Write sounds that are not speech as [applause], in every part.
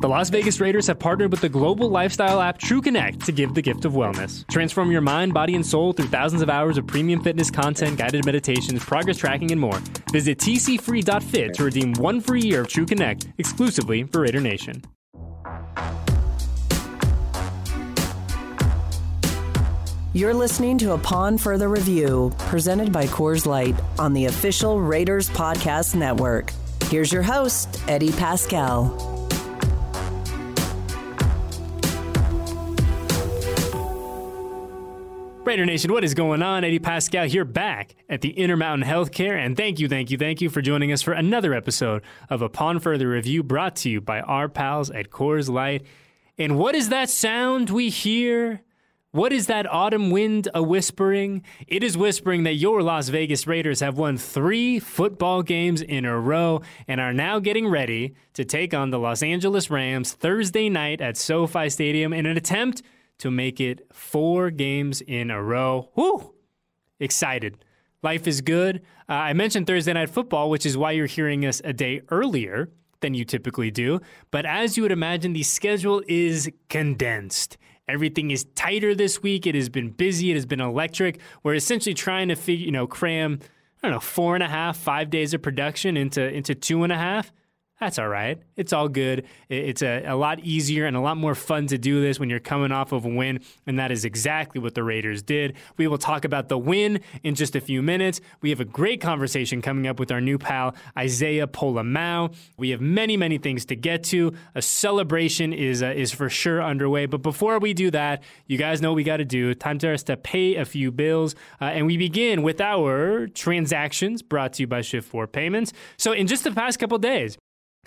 The Las Vegas Raiders have partnered with the global lifestyle app TrueConnect to give the gift of wellness. Transform your mind, body, and soul through thousands of hours of premium fitness content, guided meditations, progress tracking, and more. Visit tcfree.fit to redeem one free year of TrueConnect exclusively for Raider Nation. You're listening to a Upon Further Review, presented by Coors Light on the official Raiders Podcast Network. Here's your host, Eddie Paskal. Raider Nation, what is going on? Eddie Paskal here back at the Intermountain Healthcare. And thank you, thank you, thank you for joining us for another episode of Upon Further Review brought to you by our pals at Coors Light. And what is that sound we hear? What is that autumn wind a whispering? It is whispering that your Las Vegas Raiders have won three football games in a row and are now getting ready to take on the Los Angeles Rams Thursday night at SoFi Stadium in an attempt to make it four games in a row. Whoo! Excited. Life is good. Uh, I mentioned Thursday Night Football, which is why you're hearing us a day earlier than you typically do. But as you would imagine, the schedule is condensed. Everything is tighter this week. It has been busy. It has been electric. We're essentially trying to figure, you know, cram, I don't know, four and a half, five days of production into into two and a half that's all right. It's all good. It's a, a lot easier and a lot more fun to do this when you're coming off of a win, and that is exactly what the Raiders did. We will talk about the win in just a few minutes. We have a great conversation coming up with our new pal, Isaiah Pola-Mao. We have many, many things to get to. A celebration is, uh, is for sure underway. But before we do that, you guys know what we got to do. Time for us to pay a few bills. Uh, and we begin with our transactions brought to you by Shift 4 Payments. So, in just the past couple days,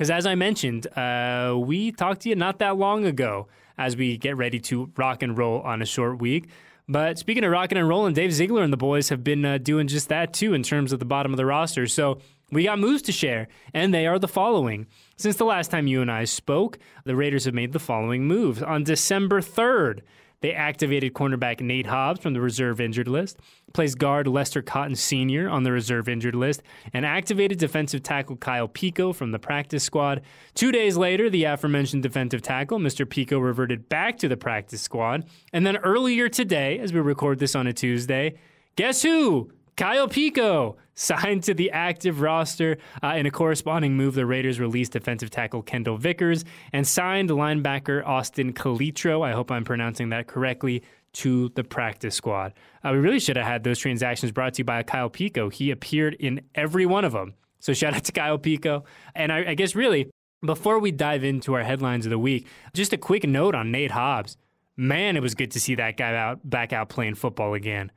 because as I mentioned, uh, we talked to you not that long ago as we get ready to rock and roll on a short week. But speaking of rocking and rolling, Dave Ziegler and the boys have been uh, doing just that too in terms of the bottom of the roster. So we got moves to share, and they are the following. Since the last time you and I spoke, the Raiders have made the following moves. On December 3rd, they activated cornerback Nate Hobbs from the reserve injured list, placed guard Lester Cotton Sr. on the reserve injured list, and activated defensive tackle Kyle Peko from the practice squad. Two days later, the aforementioned defensive tackle, Mr. Peko, reverted back to the practice squad. And then earlier today, as we record this on a Tuesday, guess who? Kyle Peko signed to the active roster. Uh, in a corresponding move, the Raiders released defensive tackle Kendall Vickers and signed linebacker Austin Calitro. I hope I'm pronouncing that correctly. To the practice squad. Uh, we really should have had those transactions brought to you by Kyle Peko. He appeared in every one of them. So shout out to Kyle Peko. And I, I guess really, before we dive into our headlines of the week, just a quick note on Nate Hobbs. Man, it was good to see that guy out back out playing football again.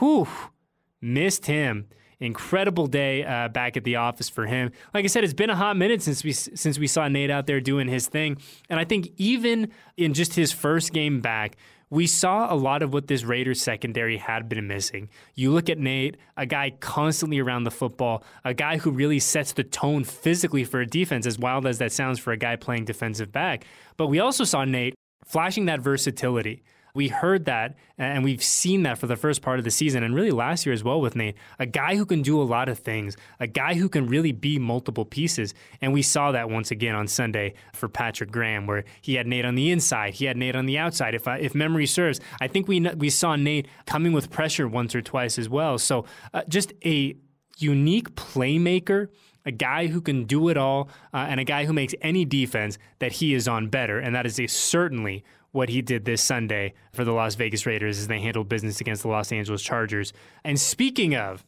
Whew missed him. Incredible day uh, back at the office for him. Like I said, it's been a hot minute since we since we saw Nate out there doing his thing, and I think even in just his first game back, we saw a lot of what this Raiders secondary had been missing. You look at Nate, a guy constantly around the football, a guy who really sets the tone physically for a defense, as wild as that sounds for a guy playing defensive back. But we also saw Nate flashing that versatility. We heard that and we've seen that for the first part of the season and really last year as well with Nate. A guy who can do a lot of things, a guy who can really be multiple pieces. And we saw that once again on Sunday for Patrick Graham, where he had Nate on the inside, he had Nate on the outside. If, I, if memory serves, I think we, we saw Nate coming with pressure once or twice as well. So uh, just a unique playmaker a guy who can do it all, uh, and a guy who makes any defense that he is on better. And that is a certainly what he did this Sunday for the Las Vegas Raiders as they handled business against the Los Angeles Chargers. And speaking of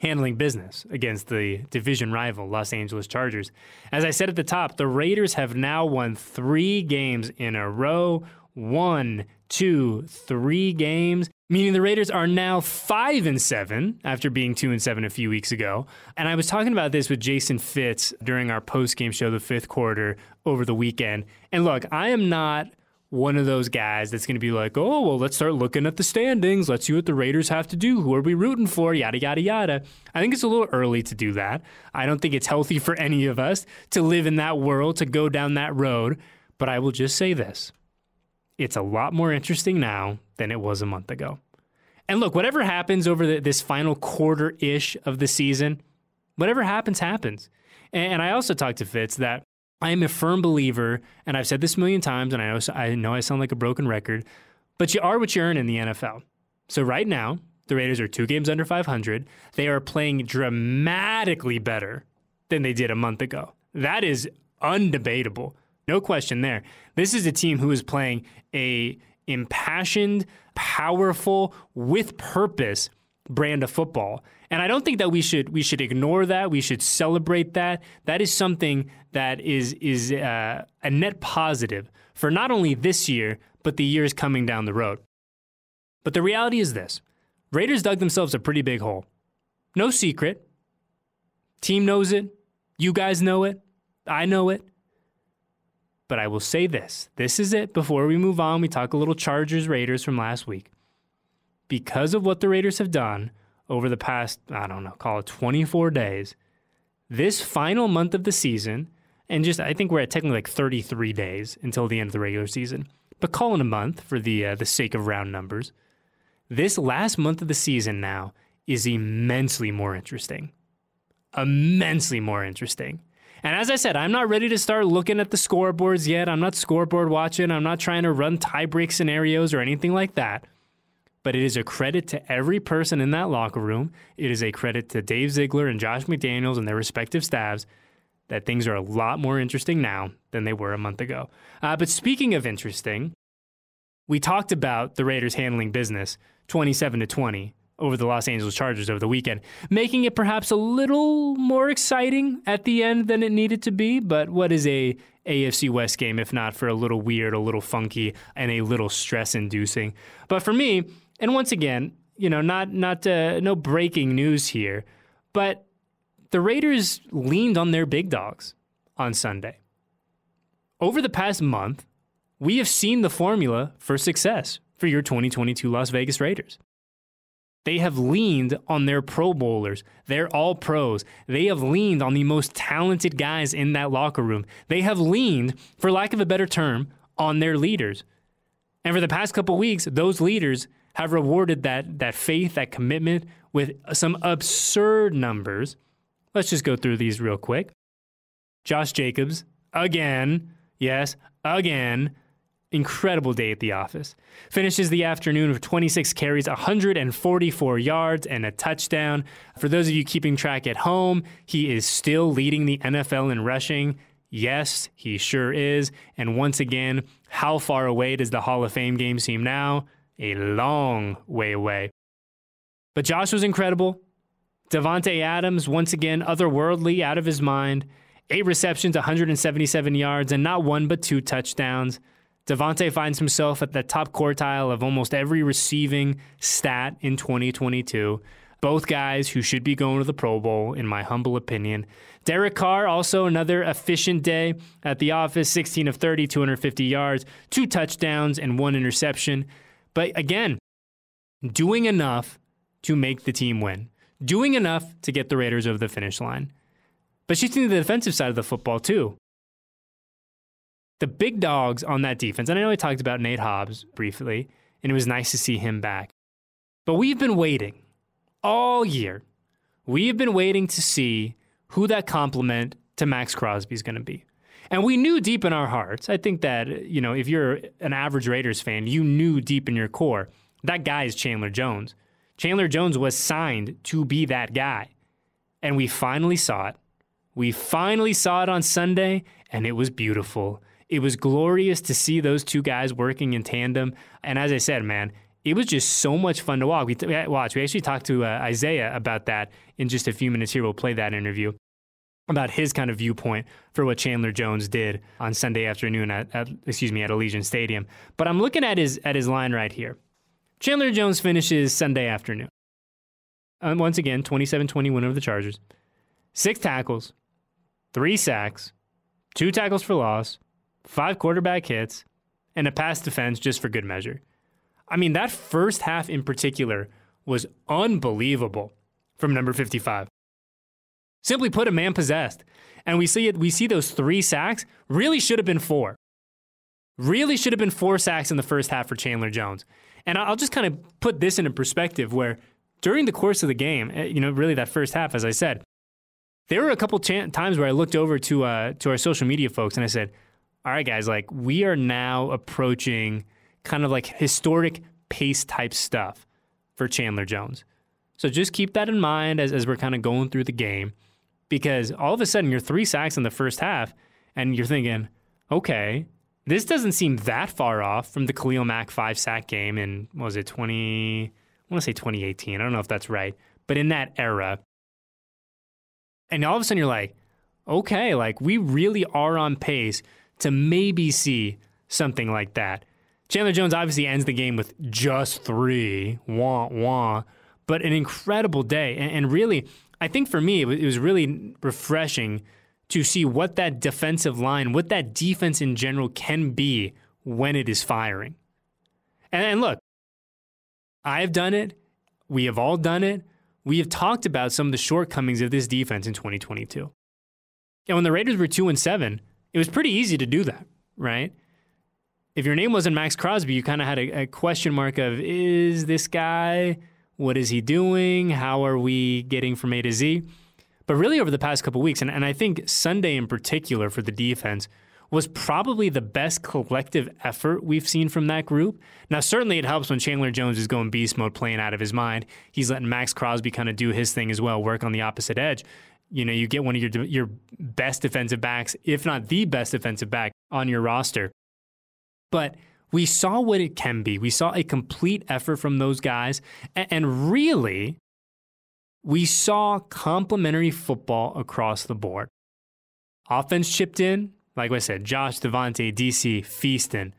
handling business against the division rival Los Angeles Chargers, as I said at the top, the Raiders have now won three games in a row. One, two, three games meaning the Raiders are now five and seven after being two and seven a few weeks ago. And I was talking about this with Jason Fitz during our post game show, the fifth quarter over the weekend. And look, I am not one of those guys that's going to be like, oh, well, let's start looking at the standings. Let's see what the Raiders have to do. Who are we rooting for? Yada, yada, yada. I think it's a little early to do that. I don't think it's healthy for any of us to live in that world, to go down that road. But I will just say this it's a lot more interesting now than it was a month ago. And look, whatever happens over the, this final quarter ish of the season, whatever happens, happens. And, and I also talked to Fitz that I am a firm believer, and I've said this a million times, and I know I know I sound like a broken record, but you are what you earn in the NFL. So right now, the Raiders are two games under 500. They are playing dramatically better than they did a month ago. That is undebatable. No question there. This is a team who is playing a impassioned, powerful, with purpose brand of football. And I don't think that we should we should ignore that. We should celebrate that. That is something that is is uh, a net positive for not only this year but the years coming down the road. But the reality is this: Raiders dug themselves a pretty big hole. No secret. Team knows it. You guys know it. I know it. But I will say this this is it before we move on. We talk a little Chargers Raiders from last week. Because of what the Raiders have done over the past, I don't know, call it 24 days, this final month of the season, and just I think we're at technically like 33 days until the end of the regular season, but call it a month for the uh, the sake of round numbers. This last month of the season now is immensely more interesting. Immensely more interesting. And as I said, I'm not ready to start looking at the scoreboards yet. I'm not scoreboard watching. I'm not trying to run tiebreak scenarios or anything like that. But it is a credit to every person in that locker room. It is a credit to Dave Ziegler and Josh McDaniels and their respective staffs that things are a lot more interesting now than they were a month ago. Uh, but speaking of interesting, we talked about the Raiders handling business 27 to 20 over the Los Angeles Chargers over the weekend, making it perhaps a little more exciting at the end than it needed to be. But what is a AFC West game if not for a little weird, a little funky, and a little stress inducing? But for me, and once again, you know, not not uh, no breaking news here, but the Raiders leaned on their big dogs on Sunday. Over the past month, we have seen the formula for success for your 2022 Las Vegas Raiders. They have leaned on their Pro Bowlers. They're all pros. They have leaned on the most talented guys in that locker room. They have leaned, for lack of a better term, on their leaders. And for the past couple weeks, those leaders have rewarded that, that faith, that commitment with some absurd numbers. Let's just go through these real quick. Josh Jacobs, again, yes, again, incredible day at the office. Finishes the afternoon with 26 carries, 144 yards, and a touchdown. For those of you keeping track at home, he is still leading the NFL in rushing. Yes, he sure is. And once again, how far away does the Hall of Fame game seem now? A long way away. But Josh was incredible. Davante Adams, once again, otherworldly, out of his mind. Eight receptions, 177 yards, and not one but two touchdowns. Davante finds himself at the top quartile of almost every receiving stat in 2022. Both guys who should be going to the Pro Bowl, in my humble opinion. Derek Carr, also another efficient day at the office 16 of 30, 250 yards, two touchdowns, and one interception. But again, doing enough to make the team win, doing enough to get the Raiders over the finish line. But she's seen the defensive side of the football too the big dogs on that defense, and I know I talked about Nate Hobbs briefly, and it was nice to see him back. But we've been waiting all year. We've been waiting to see who that complement to Maxx Crosby is going to be. And we knew deep in our hearts, I think that, you know, if you're an average Raiders fan, you knew deep in your core that guy is Chandler Jones. Chandler Jones was signed to be that guy. And we finally saw it. We finally saw it on Sunday, and it was beautiful. It was glorious to see those two guys working in tandem. And as I said, man, it was just so much fun to watch. We t- watch. We actually talked to uh, Isaiah about that in just a few minutes here. We'll play that interview about his kind of viewpoint for what Chandler Jones did on Sunday afternoon at, at excuse me at Allegiant Stadium. But I'm looking at his at his line right here. Chandler Jones finishes Sunday afternoon. Um, once again, 27-20 win over the Chargers. Six tackles, three sacks, two tackles for loss, five quarterback hits, and a pass defense just for good measure. I mean, that first half in particular was unbelievable from number 55. Simply put, a man possessed. And we see it, we see those three sacks really should have been four. Really should have been four sacks in the first half for Chandler Jones. And I'll just kind of put this into perspective where during the course of the game, eh, you know, really that first half, as I said, there were a couple ch- times where I looked over to uh, to our social media folks and I said, "All right, guys, like we are now approaching kind of like historic pace type stuff for Chandler Jones." So just keep that in mind as, as we're kind of going through the game, because all of a sudden you're three sacks in the first half, and you're thinking, okay, this doesn't seem that far off from the Khalil Mack five sack game in was it twenty? I want to say 2018. I don't know if that's right, but in that era, and all of a sudden you're like, okay, like we really are on pace to maybe see something like that. Chandler Jones obviously ends the game with just three, wah wah, but an incredible day. And, and really, I think for me, it was, really refreshing to see what that defensive line, what that defense in general can be when it is firing. And, and look, I've done it. We have all done it we have talked about some of the shortcomings of this defense in 2022. And when the Raiders were 2 and 7, it was pretty easy to do that, right? If your name wasn't Maxx Crosby, you kind of had a, a, question mark of is this guy, what is he doing? How are we getting from A to Z? But really, over the past couple weeks, and, and I think Sunday in particular for the defense, was probably the best collective effort we've seen from that group. Now, certainly it helps when Chandler Jones is going beast mode, playing out of his mind. He's letting Maxx Crosby kind of do his thing as well, work on the opposite edge. You know, you get one of your your best defensive backs, if not the best defensive back on your roster. But we saw what it can be. We saw a complete effort from those guys, and, really, we saw complementary football across the board. Offense chipped in, like I said, Josh Davante, DC, feasting.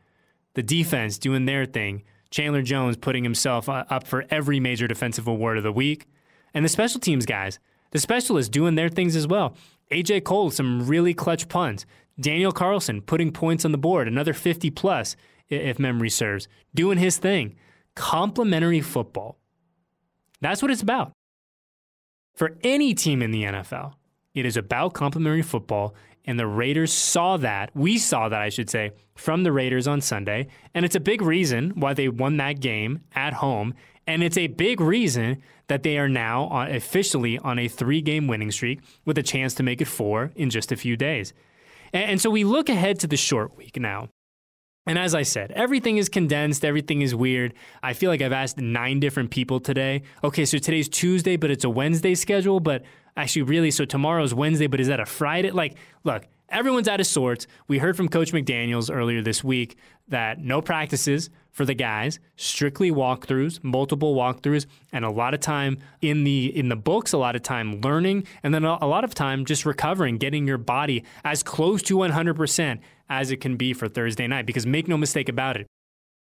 The defense doing their thing. Chandler Jones putting himself uh, up for every major defensive award of the week. And the special teams guys, the specialists doing their things as well. AJ Cole, some really clutch punts. Daniel Carlson putting points on the board, another 50 plus, if memory serves, doing his thing. Complementary football. That's what it's about. For any team in the NFL, it is about complementary football, and the Raiders saw that. We saw that, I should say, from the Raiders on Sunday. And it's a big reason why they won that game at home. And it's a big reason that they are now on, officially on a three game winning streak with a chance to make it four in just a few days. And so we look ahead to the short week now. And as I said, everything is condensed, everything is weird. I feel like I've asked nine different people today. Okay, so today's Tuesday, but it's a Wednesday schedule, but actually, really, so tomorrow's Wednesday, but is that a Friday? Like, look, everyone's out of sorts. We heard from Coach McDaniels earlier this week that no practices for the guys, strictly walkthroughs, multiple walkthroughs, and a lot of time in the in the books, a lot of time learning, and then a lot of time just recovering, getting your body as close to 100% as it can be for Thursday night. Because make no mistake about it,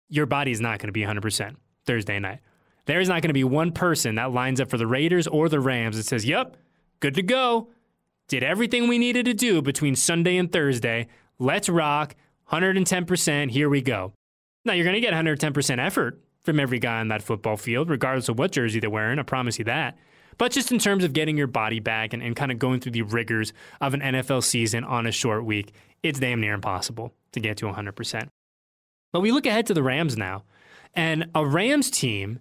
your body is not going to be 100% Thursday night. There is not going to be one person that lines up for the Raiders or the Rams that says, "Yep, good to go. Did everything we needed to do between Sunday and Thursday. Let's rock. 110%. Here we go. Now, you're going to get 110% effort from every guy on that football field, regardless of what jersey they're wearing. I promise you that. But just in terms of getting your body back and, and kind of going through the rigors of an NFL season on a short week, it's damn near impossible to get to 100%. But we look ahead to the Rams now, and a Rams team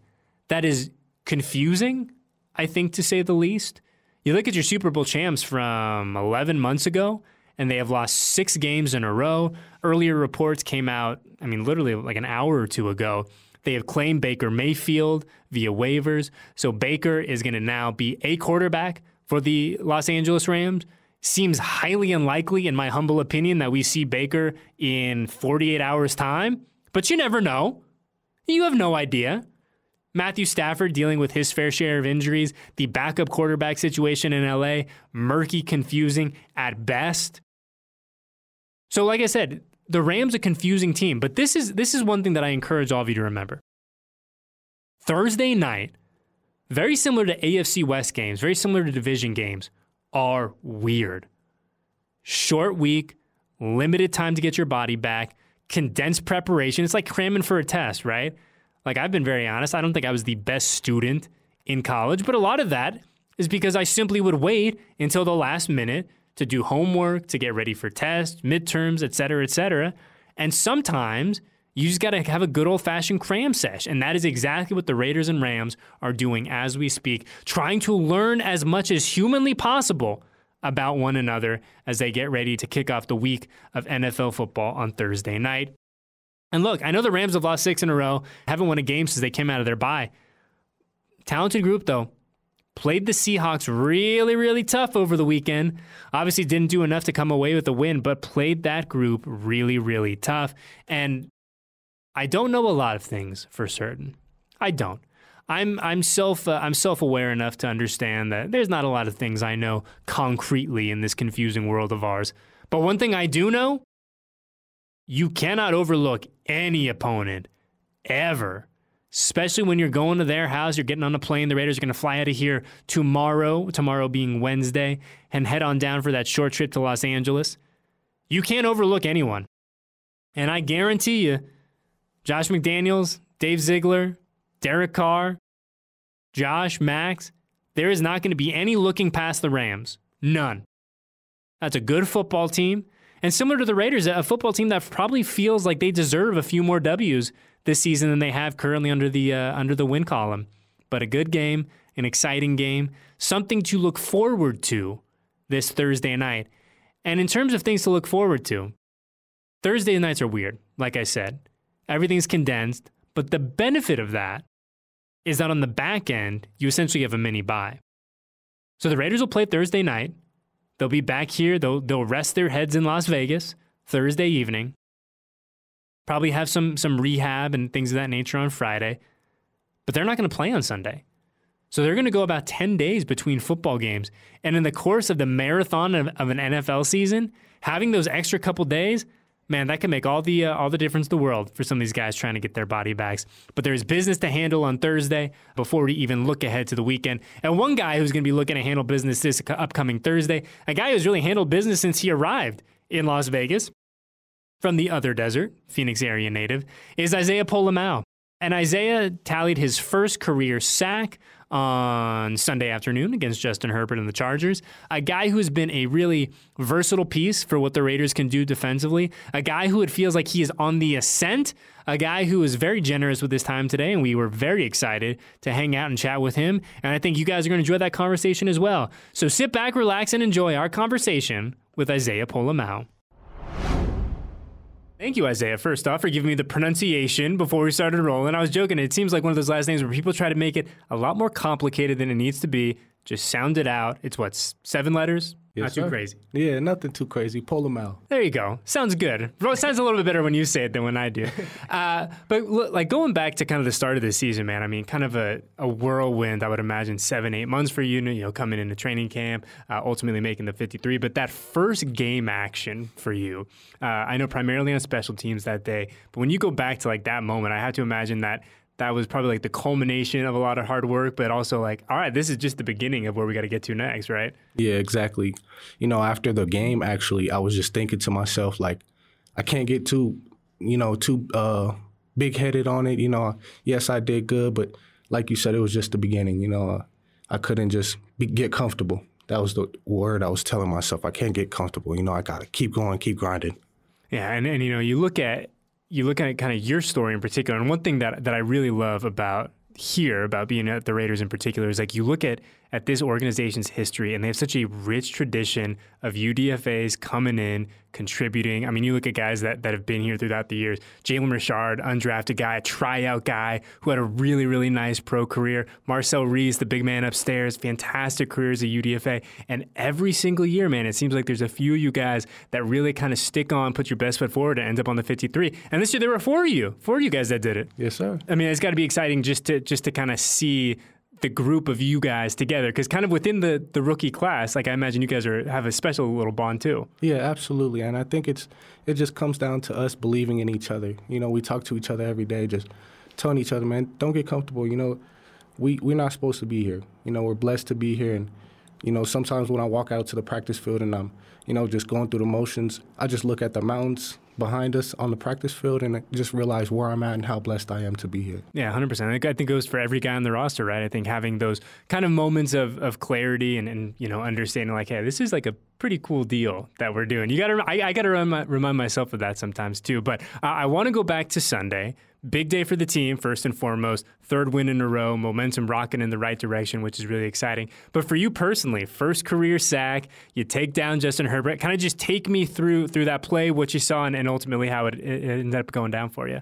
that is confusing, I think, to say the least. You look at your Super Bowl champs from 11 months ago, and they have lost six games in a row. Earlier reports came out, I mean, literally like an hour or two ago. They have claimed Baker Mayfield via waivers. So Baker is going to now be a quarterback for the Los Angeles Rams. Seems highly unlikely, in my humble opinion, that we see Baker in 48 hours' time, but you never know. You have no idea. Matthew Stafford dealing with his fair share of injuries, the backup quarterback situation in LA, murky, confusing at best. So, like I said, the Rams a confusing team, but this is this is one thing that I encourage all of you to remember. Thursday night, very similar to AFC West games, very similar to division games, are weird. Short week, limited time to get your body back, condensed preparation. It's like cramming for a test, right? Like, I've been very honest. I don't think I was the best student in college, but a lot of that is because I simply would wait until the last minute to do homework, to get ready for tests, midterms, et cetera, et cetera. And sometimes you just got to have a good old fashioned cram sesh. And that is exactly what the Raiders and Rams are doing as we speak, trying to learn as much as humanly possible about one another as they get ready to kick off the week of NFL football on Thursday night. And look, I know the Rams have lost six in a row, haven't won a game since they came out of their bye. Talented group, though. Played the Seahawks really, really tough over the weekend. Obviously, didn't do enough to come away with a win, but played that group really, really tough. And I don't know a lot of things for certain. I don't. I'm I'm self uh, I'm self aware enough to understand that there's not a lot of things I know concretely in this confusing world of ours. But one thing I do know, you cannot overlook any opponent ever. Especially when you're going to their house, you're getting on a plane. The Raiders are going to fly out of here tomorrow, tomorrow being Wednesday, and head on down for that short trip to Los Angeles. You can't overlook anyone. And I guarantee you, Josh McDaniels, Dave Ziegler, Derek Carr, Josh, Maxx, there is not going to be any looking past the Rams. None. That's a good football team. And similar to the Raiders, a football team that probably feels like they deserve a few more W's this season than they have currently under the uh, under the win column. But a good game, an exciting game, something to look forward to this Thursday night. And in terms of things to look forward to, Thursday nights are weird, like I said. Everything's condensed, but the benefit of that is that on the back end, you essentially have a mini bye. So the Raiders will play Thursday night. They'll be back here. They'll, they'll rest their heads in Las Vegas Thursday evening. Probably have some, some rehab and things of that nature on Friday. But they're not going to play on Sunday. So they're going to go about 10 days between football games. And in the course of the marathon of, of an NFL season, having those extra couple days, man, that can make all the uh, all the difference in the world for some of these guys trying to get their body backs. But there's business to handle on Thursday before we even look ahead to the weekend. And one guy who's going to be looking to handle business this upcoming Thursday, a guy who's really handled business since he arrived in Las Vegas from the other desert, Phoenix area native, is Isaiah Pola-Mao. And Isaiah tallied his first career sack on Sunday afternoon against Justin Herbert and the Chargers. A guy who's been a really versatile piece for what the Raiders can do defensively. A guy who it feels like he is on the ascent. A guy who is very generous with his time today, and we were very excited to hang out and chat with him. And I think you guys are going to enjoy that conversation as well. So sit back, relax, and enjoy our conversation with Isaiah Pola-Mao. Thank you, Isaiah, first off, for giving me the pronunciation before we started rolling. I was joking. It seems like one of those last names where people try to make it a lot more complicated than it needs to be. Just sound it out. It's what, seven letters? Yes, Not too sir. crazy. Yeah, nothing too crazy. Pull them out. There you go. Sounds good. It sounds a little bit better when you say it than when I do. [laughs] uh, but look, like going back to kind of the start of the season, man. I mean, kind of a, a whirlwind. I would imagine seven, eight months for you. You know, coming into training camp, uh, ultimately making the 53. But that first game action for you, uh, I know primarily on special teams that day. But when you go back to like that moment, I have to imagine that that was probably like the culmination of a lot of hard work, but also like, all right, this is just the beginning of where we got to get to next, right? Yeah, exactly. You know, after the game, actually, I was just thinking to myself, like, I can't get too, you know, too uh, big headed on it. You know, yes, I did good, but like you said, it was just the beginning. You know, uh, I couldn't just be, get comfortable. That was the word I was telling myself. I can't get comfortable. You know, I got to keep going, keep grinding. Yeah, and, and you know, you look at you look at kind of your story in particular, and one thing that that I really love about here about being at the Raiders in particular is like you look at at this organization's history and they have such a rich tradition of UDFAs coming in, contributing. I mean, you look at guys that, that have been here throughout the years. Jalen Richard, undrafted guy, a tryout guy who had a really, really nice pro career. Marcel Reese, the big man upstairs, fantastic career as a UDFA. And every single year, man, it seems like there's a few of you guys that really kind of stick on, put your best foot forward, and end up on the 53. And this year there were four of you, four of you guys that did it. Yes, sir. I mean, it's got to be exciting just to just to kind of see the group of you guys together because kind of within the the rookie class like i imagine you guys are have a special little bond too. Yeah absolutely and i think it's it just comes down to us believing in each other. You know we talk to each other every day just telling each other man don't get comfortable you know we we're not supposed to be here. You know we're blessed to be here and you know sometimes when i walk out to the practice field and i'm you know just going through the motions i just look at the mountains behind us on the practice field and just realize where I'm at and how blessed I am to be here. Yeah, 100%. I think, I think it goes for every guy on the roster, right? I think having those kind of moments of, of clarity and, and, you know, understanding like, hey, this is like a pretty cool deal that we're doing. You got to, I, I got to remind, myself of that sometimes too. But I want to go back to Sunday. Big day for the team, first and foremost. Third win in a row, momentum rocking in the right direction, which is really exciting. But for you personally, first career sack, you take down Justin Herbert. Kind of just take me through through that play, what you saw, and, and ultimately how it, it, ended up going down for you.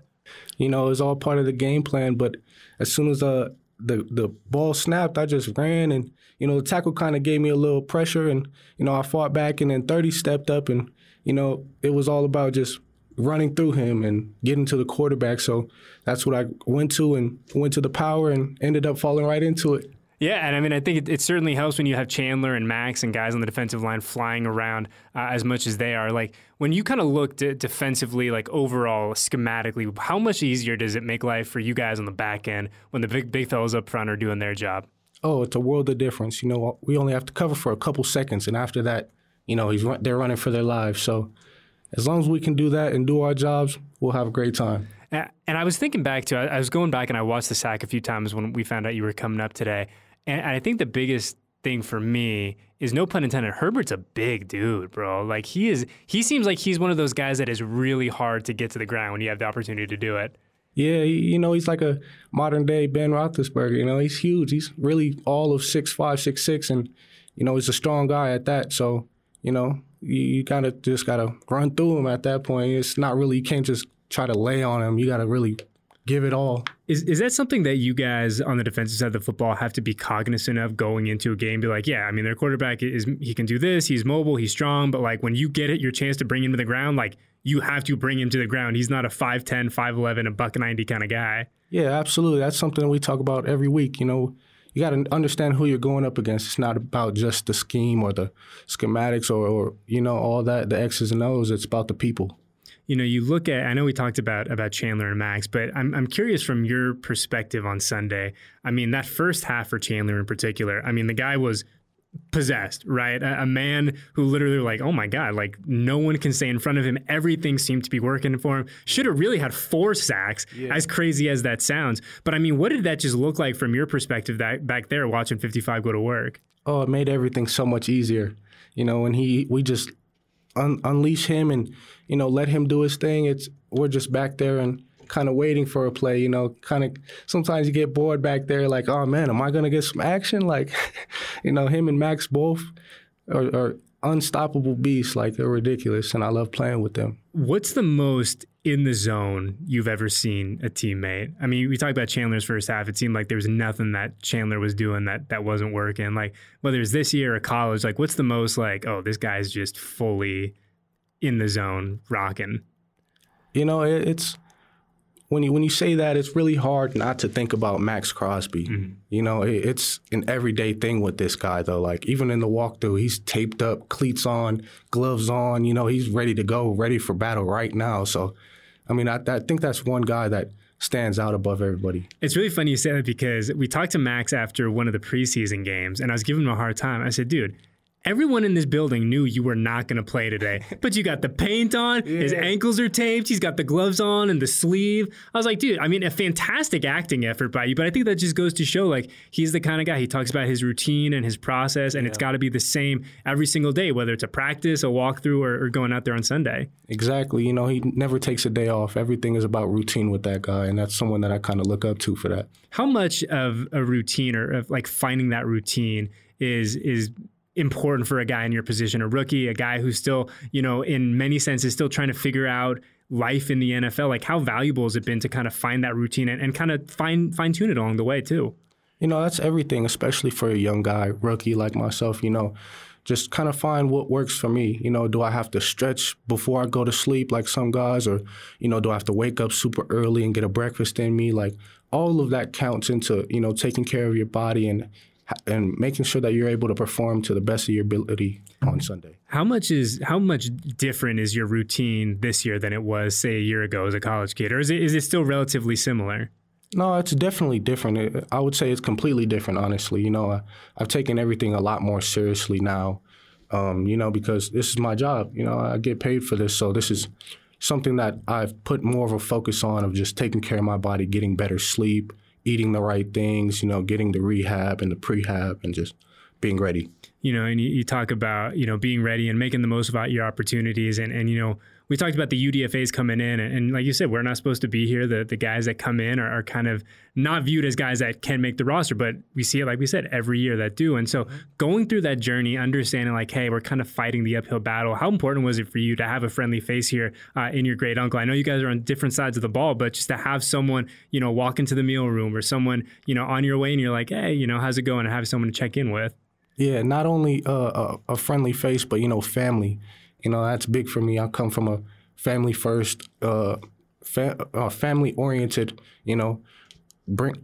You know, it was all part of the game plan. But as soon as uh, the the ball snapped, I just ran, and you know, the tackle kind of gave me a little pressure, and you know, I fought back, and then 30 stepped up, and you know, it was all about just running through him and getting to the quarterback. So that's what I went to and went to the power and ended up falling right into it. Yeah, and I mean, I think it, it, certainly helps when you have Chandler and Maxx and guys on the defensive line flying around uh, as much as they are. Like when you kind of look defensively, like overall schematically, how much easier does it make life for you guys on the back end when the big big fellas up front are doing their job? Oh, it's a world of difference. You know, we only have to cover for a couple seconds, and after that, you know, he's they're running for their lives. So as long as we can do that and do our jobs, we'll have a great time. And I was thinking back to, I was going back and I watched the sack a few times when we found out you were coming up today. And I think the biggest thing for me is no pun intended. Herbert's a big dude, bro. Like he is, he seems like he's one of those guys that is really hard to get to the ground when you have the opportunity to do it. Yeah, you know, he's like a modern day Ben Roethlisberger. You know, he's huge. He's really all of six five, six six, and you know, he's a strong guy at that. So, you know, you, you kind of just got to run through them at that point. It's not really, you can't just try to lay on them. You got to really give it all. Is is that something that you guys on the defensive side of the football have to be cognizant of going into a game? Be like, yeah, I mean, their quarterback is he can do this, he's mobile, he's strong, but like when you get it, your chance to bring him to the ground, like you have to bring him to the ground. He's not a 5'10, 5'11, a buck 90 kind of guy. Yeah, absolutely. That's something we talk about every week. You know, you got to understand who you're going up against. It's not about just the scheme or the schematics or, or you know all that the X's and O's. It's about the people. You know, you look at. I know we talked about about Chandler and Maxx, but I'm I'm curious from your perspective on Sunday. I mean, that first half for Chandler in particular. I mean, the guy was possessed, right? A, a, man who literally like, oh my god, like no one can stay in front of him. Everything seemed to be working for him. Should have really had four sacks, yeah. as crazy as that sounds. But I mean, what did that just look like from your perspective that back there watching 55 go to work? Oh, it made everything so much easier. You know, when he we just un- unleash him and you know let him do his thing. It's we're just back there and kind of waiting for a play, you know, kind of sometimes you get bored back there, like, oh man, am I going to get some action? [laughs] Like, you know, him and Maxx both are, are, unstoppable beasts. Like, they're ridiculous, and I love playing with them. What's the most in the zone you've ever seen a teammate? I mean, we talked about Chandler's first half. It seemed like there was nothing that Chandler was doing that, that wasn't working. Like, whether it's this year or college, like, what's the most, like, oh, this guy's just fully in the zone rocking? You know, it, it's when you when you say that, it's really hard not to think about Maxx Crosby. Mm-hmm. You know, it, it's an everyday thing with this guy though. Like even in the walkthrough, he's taped up, cleats on, gloves on. You know, he's ready to go, ready for battle right now. So, I mean, I, I think that's one guy that stands out above everybody. It's really funny you say that because we talked to Maxx after one of the preseason games, and I was giving him a hard time. I said, dude Everyone in this building knew you were not going to play today, [laughs] but you got the paint on. Yeah. His ankles are taped. He's got the gloves on and the sleeve. I was like, dude, I mean, a fantastic acting effort by you, but I think that just goes to show like he's the kind of guy. He talks about his routine and his process, and yeah. it's got to be the same every single day, whether it's a practice, a walkthrough, or, or going out there on Sunday. Exactly. You know, he never takes a day off. Everything is about routine with that guy, and that's someone that I kind of look up to for that. How much of a routine or of like finding that routine is is important for a guy in your position, a rookie, a guy who's still, you know, in many senses still trying to figure out life in the NFL? Like how valuable has it been to kind of find that routine and, and kind of fine fine tune it along the way too? You know, that's everything, especially for a young guy, rookie like myself, you know. Just kind of find what works for me. You know, do I have to stretch before I go to sleep like some guys, or you know, do I have to wake up super early and get a breakfast in me? Like all of that counts into you know taking care of your body and and making sure that you're able to perform to the best of your ability on Sunday. How much is how much different is your routine this year than it was say a year ago as a college kid, or is it is it still relatively similar? No, it's definitely different. I would say it's completely different, honestly. You know, I, have taken everything a lot more seriously now. Um, you know, because this is my job. You know, I get paid for this, so this is something that I've put more of a focus on of just taking care of my body, getting better sleep, eating the right things, you know, getting the rehab and the prehab and just being ready. you know, and you, you, talk about, you know, being ready and making the most of your opportunities. And, and, you know, we talked about the UDFAs coming in. And, and like you said, we're not supposed to be here. The, the guys that come in are, are, kind of not viewed as guys that can make the roster, but we see it, like we said, every year that do. And so going through that journey, understanding like, hey, we're kind of fighting the uphill battle. How important was it for you to have a friendly face here uh, in your great uncle? I know you guys are on different sides of the ball, but just to have someone, you know, walk into the meal room or someone, you know, on your way and you're like, hey, you know, how's it going? And have someone to check in with. Yeah, not only uh, a, a, friendly face, but you know, family. You know, that's big for me. I come from a family first, uh, fa- uh, family oriented. You know, bring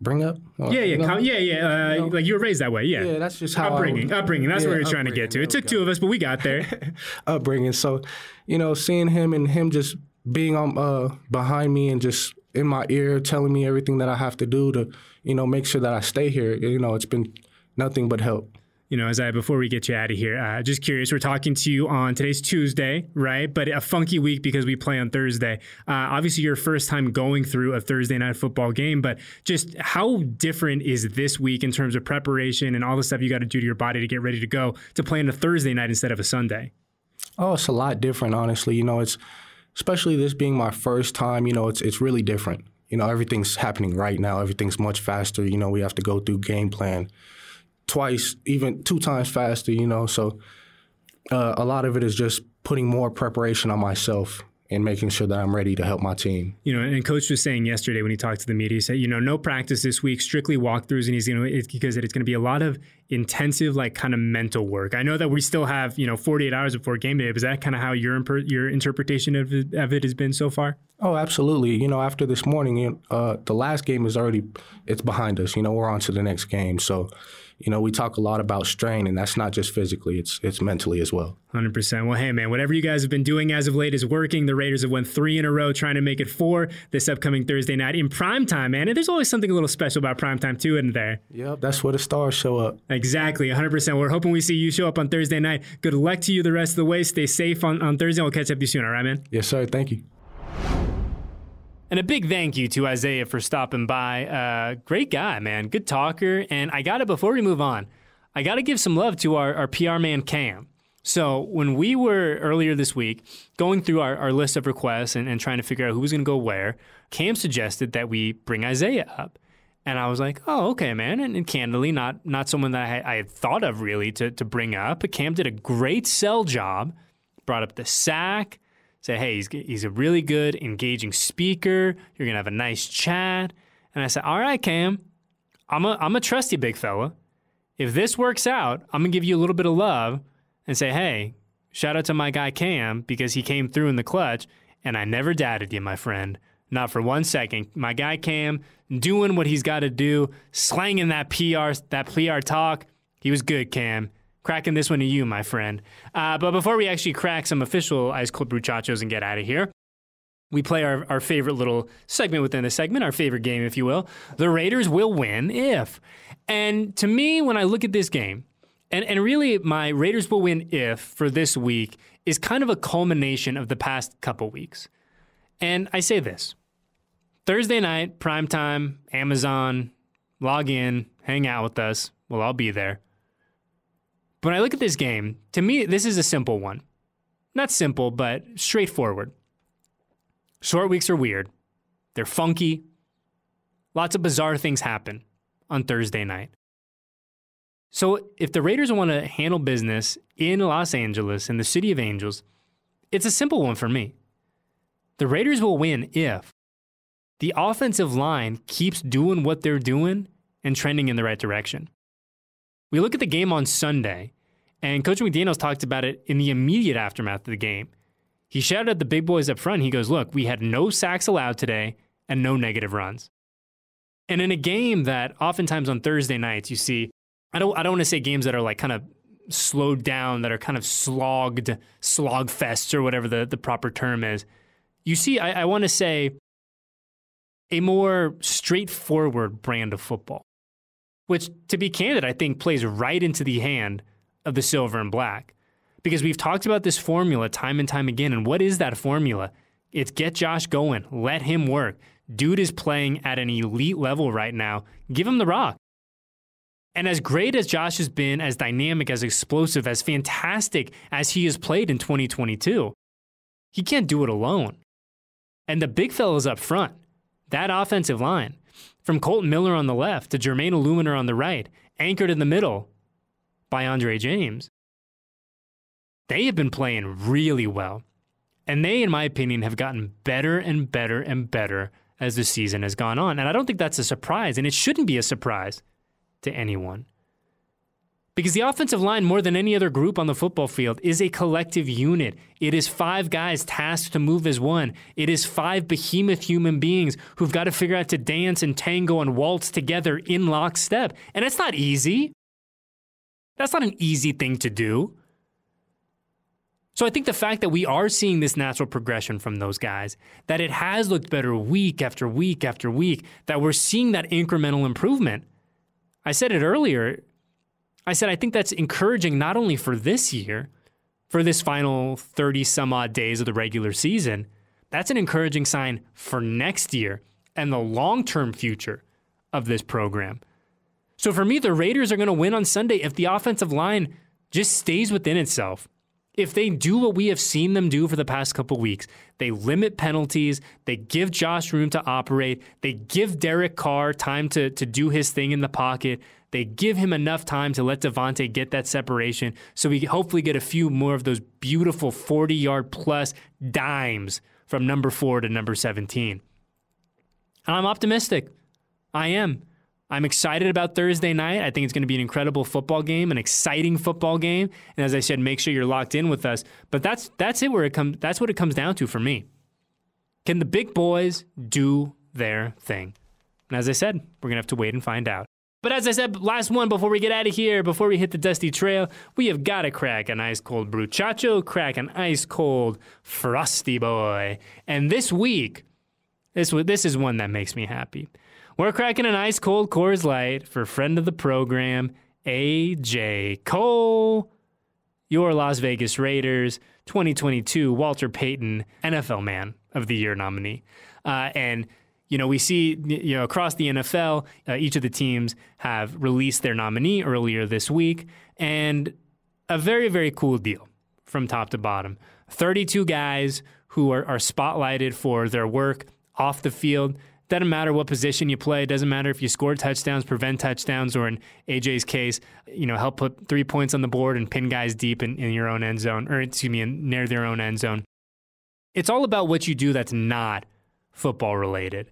bring up. Uh, yeah, yeah, you know? yeah, yeah. Uh, you know? Like you were raised that way. Yeah, yeah. That's just how upbringing, upbringing. That's yeah, what you're trying to get to. It took two of us, but we got there. [laughs] [laughs] upbringing. So, you know, seeing him and him just being on uh, behind me and just in my ear, telling me everything that I have to do to, you know, make sure that I stay here. You know, it's been nothing but help you know, as I before we get you out of here, uh, just curious. We're talking to you on today's Tuesday, right? But a funky week because we play on Thursday. Uh, obviously, your first time going through a Thursday night football game, but just how different is this week in terms of preparation and all the stuff you got to do to your body to get ready to go to play on a Thursday night instead of a Sunday? Oh, it's a lot different, honestly. You know, it's especially this being my first time. You know, it's it's really different. You know, everything's happening right now. Everything's much faster. You know, we have to go through game plan twice, even two times faster, you know. So uh, a lot of it is just putting more preparation on myself and making sure that I'm ready to help my team. You know, and coach was saying yesterday when he talked to the media, he said, you know, no practice this week, strictly walkthroughs, and he's know it's because it's going to be a lot of intensive, like kind of mental work. I know that we still have you know 48 hours before game day. But is that kind of how your your interpretation of it, of it has been so far? Oh, absolutely. You know, after this morning, uh, the last game is already it's behind us. You know, we're on to the next game, so you know, we talk a lot about strain, and that's not just physically; it's it's mentally as well. Hundred percent. Well, hey, man, whatever you guys have been doing as of late is working. The Raiders have won three in a row, trying to make it four this upcoming Thursday night in prime time, man. And there's always something a little special about prime time too, isn't there? Yep, that's where the stars show up. Exactly, hundred percent. We're hoping we see you show up on Thursday night. Good luck to you the rest of the way. Stay safe on on Thursday. We'll catch up with you soon. All right, man. Yes, sir. Thank you. And a big thank you to Isaiah for stopping by. Uh, great guy, man. Good talker. And I got it before we move on. I got to give some love to our, our PR man, Cam. So when we were earlier this week going through our, our list of requests and, and trying to figure out who was going to go where, Cam suggested that we bring Isaiah up. And I was like, oh, okay, man. And, and candidly, not not someone that I, I, had thought of really to, to bring up. But Cam did a great sell job, brought up the sack, said, hey, he's, he's a really good, engaging speaker. You're going to have a nice chat. And I said, all right, Cam, I'm a, I'm a trusty big fella if this works out, I'm going to give you a little bit of love and say, hey, shout out to my guy Cam because he came through in the clutch and I never doubted you, my friend. Not for one second. My guy Cam doing what he's got to do, slanging that PR, that PR talk. He was good, Cam. Cracking this one to you, my friend. Uh, but before we actually crack some official Ice Cold Bruchachos and get out of here, we play our, our favorite little segment within the segment, our favorite game, if you will. The Raiders will win if. And to me, when I look at this game, and, and really my Raiders will win if for this week is kind of a culmination of the past couple weeks. And I say this Thursday night, prime time, Amazon, log in, hang out with us. We'll all be there. But when I look at this game, to me, this is a simple one. Not simple, but straightforward. Short weeks are weird. They're funky. Lots of bizarre things happen on Thursday night. So, if the Raiders want to handle business in Los Angeles, in the city of angels, it's a simple one for me. The Raiders will win if the offensive line keeps doing what they're doing and trending in the right direction. We look at the game on Sunday, and Coach McDaniels talked about it in the immediate aftermath of the game. He shouted at the big boys up front. He goes, Look, we had no sacks allowed today and no negative runs. And in a game that oftentimes on Thursday nights you see, I don't I don't want to say games that are like kind of slowed down, that are kind of slogged, slog fests or whatever the, the proper term is. You see, I, I want to say a more straightforward brand of football, which to be candid, I think plays right into the hand of the silver and black because we've talked about this formula time and time again. And what is that formula? It's get Josh going, let him work. Dude is playing at an elite level right now. Give him the rock. And as great as Josh has been, as dynamic, as explosive, as fantastic as he has played in 2022, he can't do it alone. And the big fellas up front, that offensive line, from Kolton Miller on the left to Jermaine Eluemunor on the right, anchored in the middle by Andre James, they have been playing really well. And they, in my opinion, have gotten better and better and better as the season has gone on. And I don't think that's a surprise, and it shouldn't be a surprise to anyone. Because the offensive line, more than any other group on the football field, is a collective unit. It is five guys tasked to move as one. It is five behemoth human beings who've got to figure out to dance and tango and waltz together in lockstep. And it's not easy. That's not an easy thing to do. So I think the fact that we are seeing this natural progression from those guys, that it has looked better week after week after week, that we're seeing that incremental improvement. I said it earlier. I said I think that's encouraging not only for this year, for this final 30 some odd days of the regular season, that's an encouraging sign for next year and the long term future of this program. So for me, the Raiders are going to win on Sunday if the offensive line just stays within itself if they do what we have seen them do for the past couple weeks, they limit penalties, they give Josh room to operate, they give Derek Carr time to, to do his thing in the pocket, they give him enough time to let Davante get that separation so we hopefully get a few more of those beautiful 40 yard plus dimes from number four to number 17. And I'm optimistic. I am. I'm excited about Thursday night. I think it's going to be an incredible football game, an exciting football game. And as I said, make sure you're locked in with us. But that's that's it where it comes that's what it comes down to for me. Can the big boys do their thing? And as I said, we're going to have to wait and find out. But as I said, last one before we get out of here, before we hit the dusty trail, we have got to crack an ice cold bruchacho, crack an ice cold frosty boy. And this week, this this is one that makes me happy. We're cracking an ice cold Coors Light for friend of the program, AJ Cole, your Las Vegas Raiders 2022 Walter Payton NFL Man of the Year nominee. Uh, and you know, we see you know across the NFL, uh, each of the teams have released their nominee earlier this week, and a very very cool deal from top to bottom. 32 guys who are, are spotlighted for their work off the field. It doesn't matter what position you play. It doesn't matter if you score touchdowns, prevent touchdowns, or in AJ's case, you know, help put three points on the board and pin guys deep in, in your own end zone, or excuse me, near their own end zone. It's all about what you do that's not football related.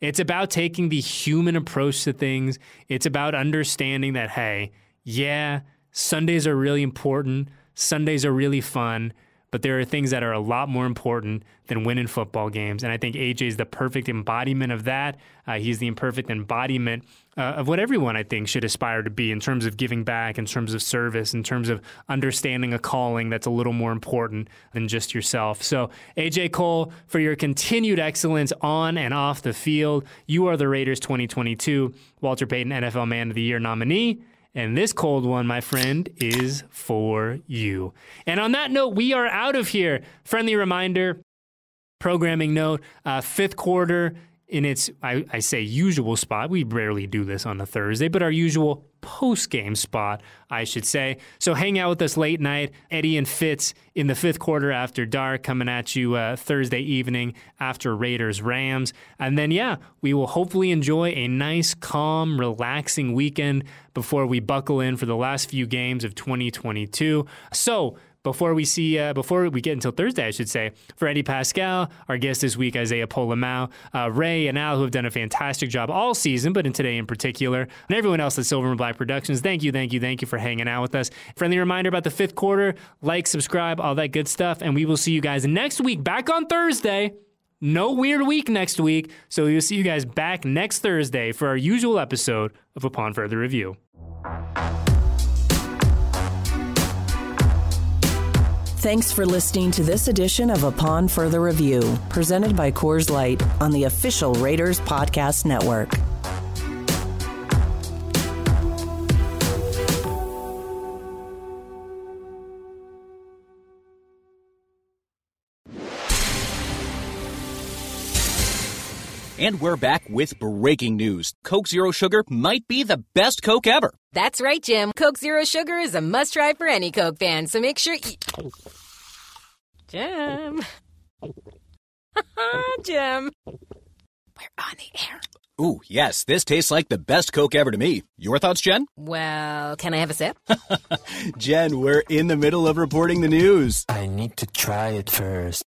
It's about taking the human approach to things. It's about understanding that, hey, yeah, Sundays are really important. Sundays are really fun but there are things that are a lot more important than winning football games. And I think AJ is the perfect embodiment of that. Uh, he's the imperfect embodiment uh, of what everyone, I think, should aspire to be in terms of giving back, in terms of service, in terms of understanding a calling that's a little more important than just yourself. So, AJ Cole, for your continued excellence on and off the field, you are the Raiders 2022 Walter Payton NFL Man of the Year nominee. And this cold one, my friend, is for you. And on that note, we are out of here. Friendly reminder programming note uh, fifth quarter in its, I, I, say usual spot. We rarely do this on a Thursday, but our usual post game spot, I should say. So hang out with us late night, Eddie and Fitz in the fifth quarter after dark, coming at you uh, Thursday evening after Raiders Rams. And then, yeah, we will hopefully enjoy a nice, calm, relaxing weekend before we buckle in for the last few games of 2022. So, before we see, uh, before we get until Thursday, I should say, for Eddie Paskal, our guest this week, Isaiah Pola-Mao, uh, Ray and Al, who have done a fantastic job all season, but in today in particular, and everyone else at Silver and Black Productions, thank you, thank you, thank you for hanging out with us. Friendly reminder about the fifth quarter, like, subscribe, all that good stuff, and we will see you guys next week, back on Thursday. No weird week next week, so we'll see you guys back next Thursday for our usual episode of Upon Further Review. Thanks for listening to this edition of Upon Further Review, presented by Coors Light on the official Raiders Podcast Network. And we're back with breaking news. Coke Zero Sugar might be the best Coke ever. That's right, Jim. Coke Zero Sugar is a must try for any Coke fan, so make sure you. Jim. Ha [laughs] ha, Jim. We're on the air. Ooh, yes, this tastes like the best Coke ever to me. Your thoughts, Jen? Well, can I have a sip? [laughs] Jen, we're in the middle of reporting the news. I need to try it first.